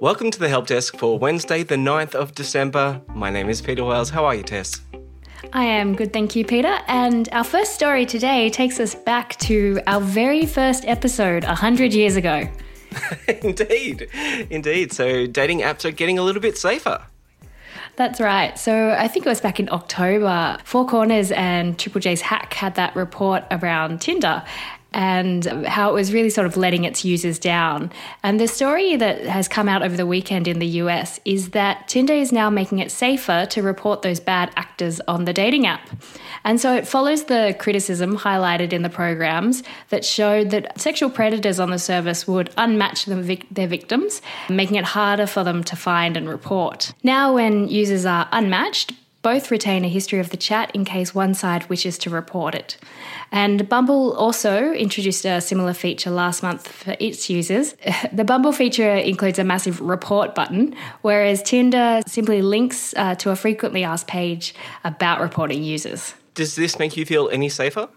Welcome to the Help Desk for Wednesday, the 9th of December. My name is Peter Wells. How are you, Tess? I am good, thank you, Peter. And our first story today takes us back to our very first episode 100 years ago. indeed, indeed. So dating apps are getting a little bit safer. That's right. So I think it was back in October. Four Corners and Triple J's Hack had that report around Tinder and how it was really sort of letting its users down. And the story that has come out over the weekend in the US is that Tinder is now making it safer to report those bad actors on the dating app. And so it follows the criticism highlighted in the programs that showed that sexual predators on the service would unmatch their victims, making it harder for them to find and report. Now, when users are unmatched, both retain a history of the chat in case one side wishes to report it. And Bumble also introduced a similar feature last month for its users. The Bumble feature includes a massive report button, whereas Tinder simply links uh, to a frequently asked page about reporting users. Does this make you feel any safer?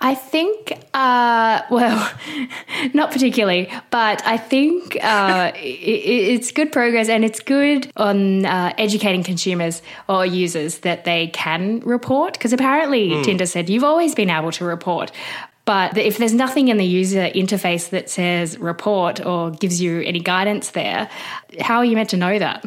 I think, uh, well, not particularly, but I think uh, it, it's good progress and it's good on uh, educating consumers or users that they can report. Because apparently, mm. Tinder said you've always been able to report. But if there's nothing in the user interface that says report or gives you any guidance there, how are you meant to know that?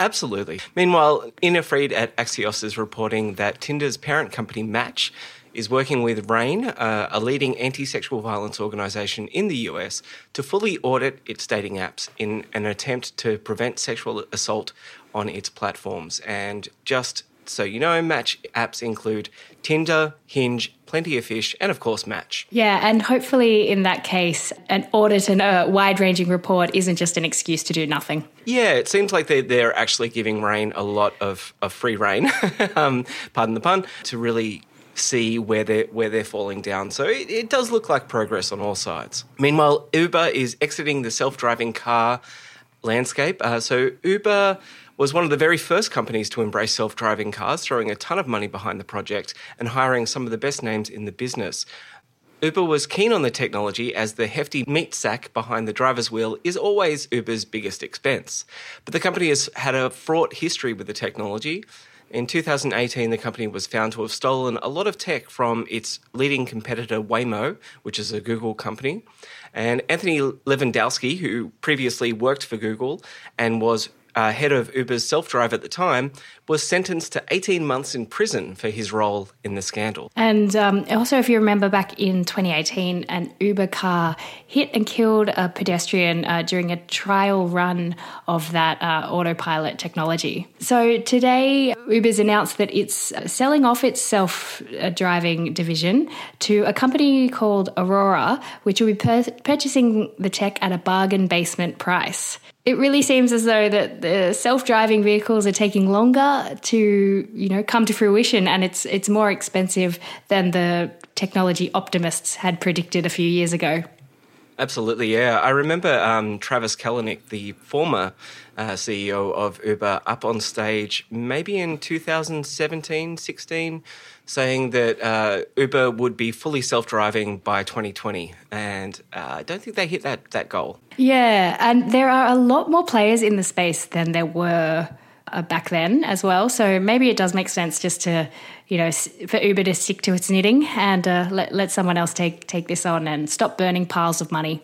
Absolutely. Meanwhile, Ina Fried at Axios is reporting that Tinder's parent company Match is working with RAINN, uh, a leading anti sexual violence organisation in the US, to fully audit its dating apps in an attempt to prevent sexual assault on its platforms. And just so you know, Match apps include Tinder, Hinge, Plenty of Fish, and of course, Match. Yeah, and hopefully in that case, an audit and a wide ranging report isn't just an excuse to do nothing. Yeah, it seems like they're, they're actually giving RAINN a lot of, of free rein, um, pardon the pun, to really see where they're where they're falling down. So it, it does look like progress on all sides. Meanwhile, Uber is exiting the self-driving car landscape. Uh, so Uber was one of the very first companies to embrace self driving cars, throwing a ton of money behind the project and hiring some of the best names in the business. Uber was keen on the technology as the hefty meat sack behind the driver's wheel is always Uber's biggest expense. But the company has had a fraught history with the technology. In 2018, the company was found to have stolen a lot of tech from its leading competitor Waymo, which is a Google company. And Anthony Levandowski, who previously worked for Google and was uh, head of Uber's self drive at the time, was sentenced to 18 months in prison for his role in the scandal. And um, also, if you remember back in 2018, an Uber car hit and killed a pedestrian uh, during a trial run of that uh, autopilot technology. So today, Uber's announced that it's selling off its self driving division to a company called Aurora, which will be pur- purchasing the tech at a bargain basement price it really seems as though that the self-driving vehicles are taking longer to you know come to fruition and it's it's more expensive than the technology optimists had predicted a few years ago absolutely yeah i remember um, travis kalanick the former uh, ceo of uber up on stage maybe in 2017 16 saying that uh, Uber would be fully self driving by 2020. And uh, I don't think they hit that, that goal. Yeah. And there are a lot more players in the space than there were. Uh, back then as well, so maybe it does make sense just to, you know, for Uber to stick to its knitting and uh, let let someone else take take this on and stop burning piles of money.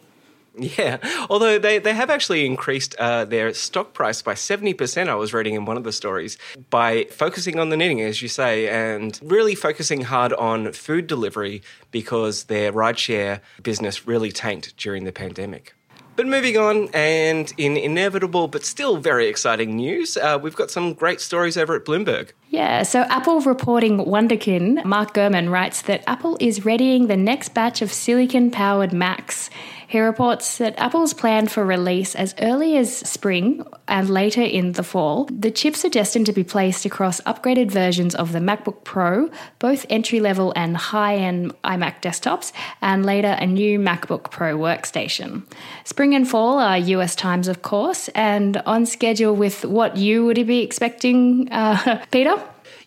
Yeah, although they, they have actually increased uh, their stock price by 70%, I was reading in one of the stories, by focusing on the knitting, as you say, and really focusing hard on food delivery because their rideshare business really tanked during the pandemic. But moving on, and in inevitable but still very exciting news, uh, we've got some great stories over at Bloomberg. Yeah, so Apple reporting Wonderkin, Mark Gurman writes that Apple is readying the next batch of silicon powered Macs. He reports that Apple's planned for release as early as spring and later in the fall. The chips are destined to be placed across upgraded versions of the MacBook Pro, both entry level and high end iMac desktops, and later a new MacBook Pro workstation. Spring and fall are US times, of course, and on schedule with what you would be expecting, uh, Peter?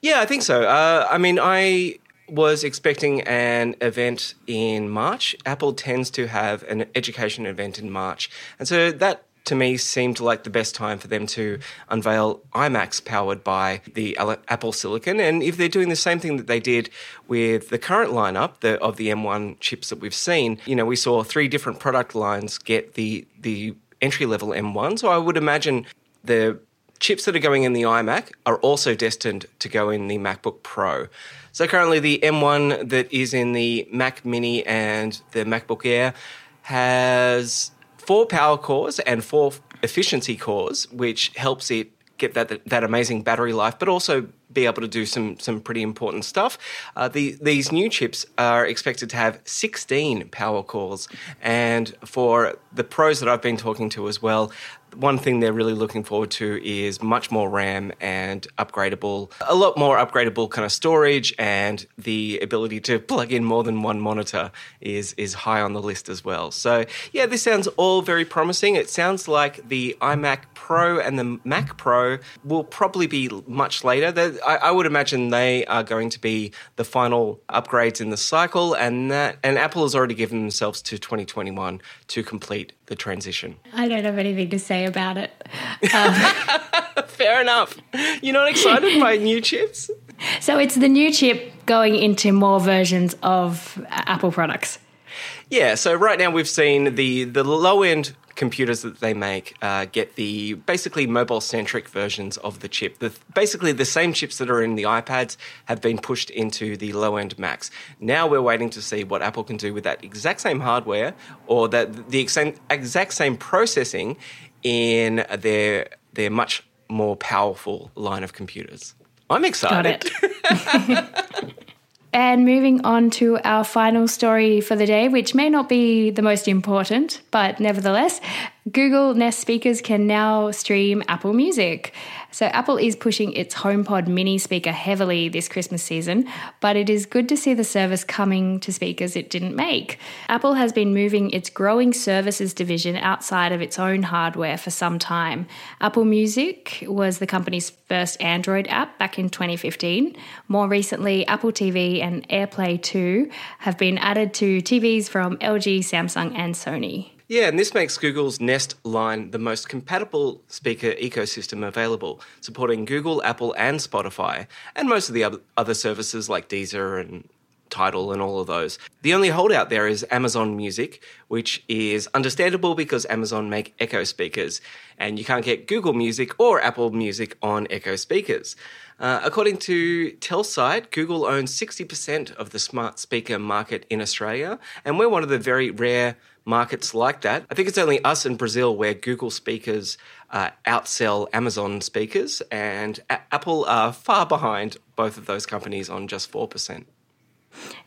Yeah, I think so. Uh, I mean, I was expecting an event in March. Apple tends to have an education event in March. And so that to me seemed like the best time for them to unveil iMacs powered by the Apple Silicon. And if they're doing the same thing that they did with the current lineup the, of the M1 chips that we've seen, you know, we saw three different product lines get the the entry level M1. So I would imagine the chips that are going in the iMac are also destined to go in the MacBook Pro. So currently, the M1 that is in the Mac Mini and the MacBook Air has four power cores and four efficiency cores, which helps it get that that amazing battery life, but also be able to do some some pretty important stuff. Uh, the, these new chips are expected to have 16 power cores, and for the pros that I've been talking to as well, one thing they're really looking forward to is much more RAM and upgradable, a lot more upgradable kind of storage, and the ability to plug in more than one monitor is is high on the list as well. So yeah, this sounds all very promising. It sounds like the iMac Pro and the Mac Pro will probably be much later. I, I would imagine they are going to be the final upgrades in the cycle, and that and Apple has already given themselves to 2021 to complete the transition. I don't have anything to say about it. Um, Fair enough. You're not excited by new chips? So it's the new chip going into more versions of Apple products. Yeah, so right now we've seen the the low end computers that they make uh, get the basically mobile centric versions of the chip. The, basically, the same chips that are in the iPads have been pushed into the low end Macs. Now we're waiting to see what Apple can do with that exact same hardware or that the exact, exact same processing in their their much more powerful line of computers. I'm excited. And moving on to our final story for the day, which may not be the most important, but nevertheless, Google Nest speakers can now stream Apple Music. So, Apple is pushing its HomePod mini speaker heavily this Christmas season, but it is good to see the service coming to speakers it didn't make. Apple has been moving its growing services division outside of its own hardware for some time. Apple Music was the company's first Android app back in 2015. More recently, Apple TV and AirPlay 2 have been added to TVs from LG, Samsung, and Sony. Yeah, and this makes Google's Nest line the most compatible speaker ecosystem available, supporting Google, Apple, and Spotify, and most of the other services like Deezer and Tidal and all of those. The only holdout there is Amazon Music, which is understandable because Amazon make Echo speakers, and you can't get Google Music or Apple Music on Echo speakers. Uh, according to Telsyte, Google owns 60% of the smart speaker market in Australia, and we're one of the very rare markets like that. I think it's only us in Brazil where Google speakers uh, outsell Amazon speakers, and A- Apple are far behind both of those companies on just 4%.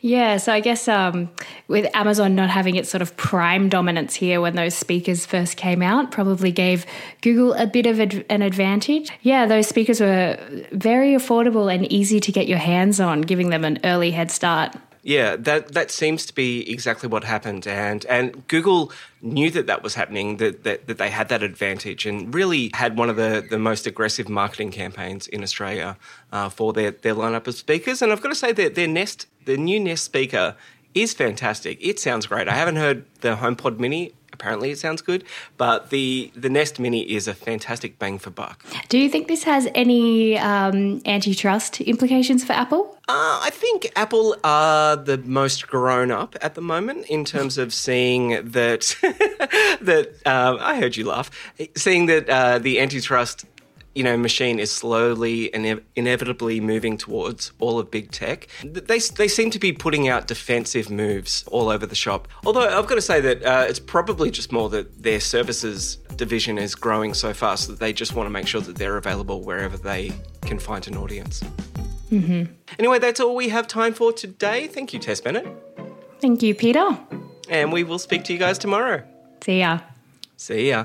Yeah, so I guess um, with Amazon not having its sort of prime dominance here when those speakers first came out, probably gave Google a bit of ad- an advantage. Yeah, those speakers were very affordable and easy to get your hands on, giving them an early head start. Yeah, that that seems to be exactly what happened, and and Google knew that that was happening, that that, that they had that advantage, and really had one of the, the most aggressive marketing campaigns in Australia uh, for their their lineup of speakers. And I've got to say that their Nest, the new Nest speaker, is fantastic. It sounds great. I haven't heard the HomePod Mini apparently it sounds good. But the the Nest Mini is a fantastic bang for buck. Do you think this has any um, antitrust implications for Apple? Uh, I think Apple are the most grown up at the moment in terms of seeing that that uh, I heard you laugh, seeing that uh, the antitrust you know, machine is slowly and inevitably moving towards all of big tech. They, they seem to be putting out defensive moves all over the shop. Although I've got to say that uh, it's probably just more that their services division is growing so fast that they just want to make sure that they're available wherever they can find an audience. Mm-hmm. Anyway, that's all we have time for today. Thank you, Tess Bennett. Thank you, Peter. And we will speak to you guys tomorrow. See ya. See ya.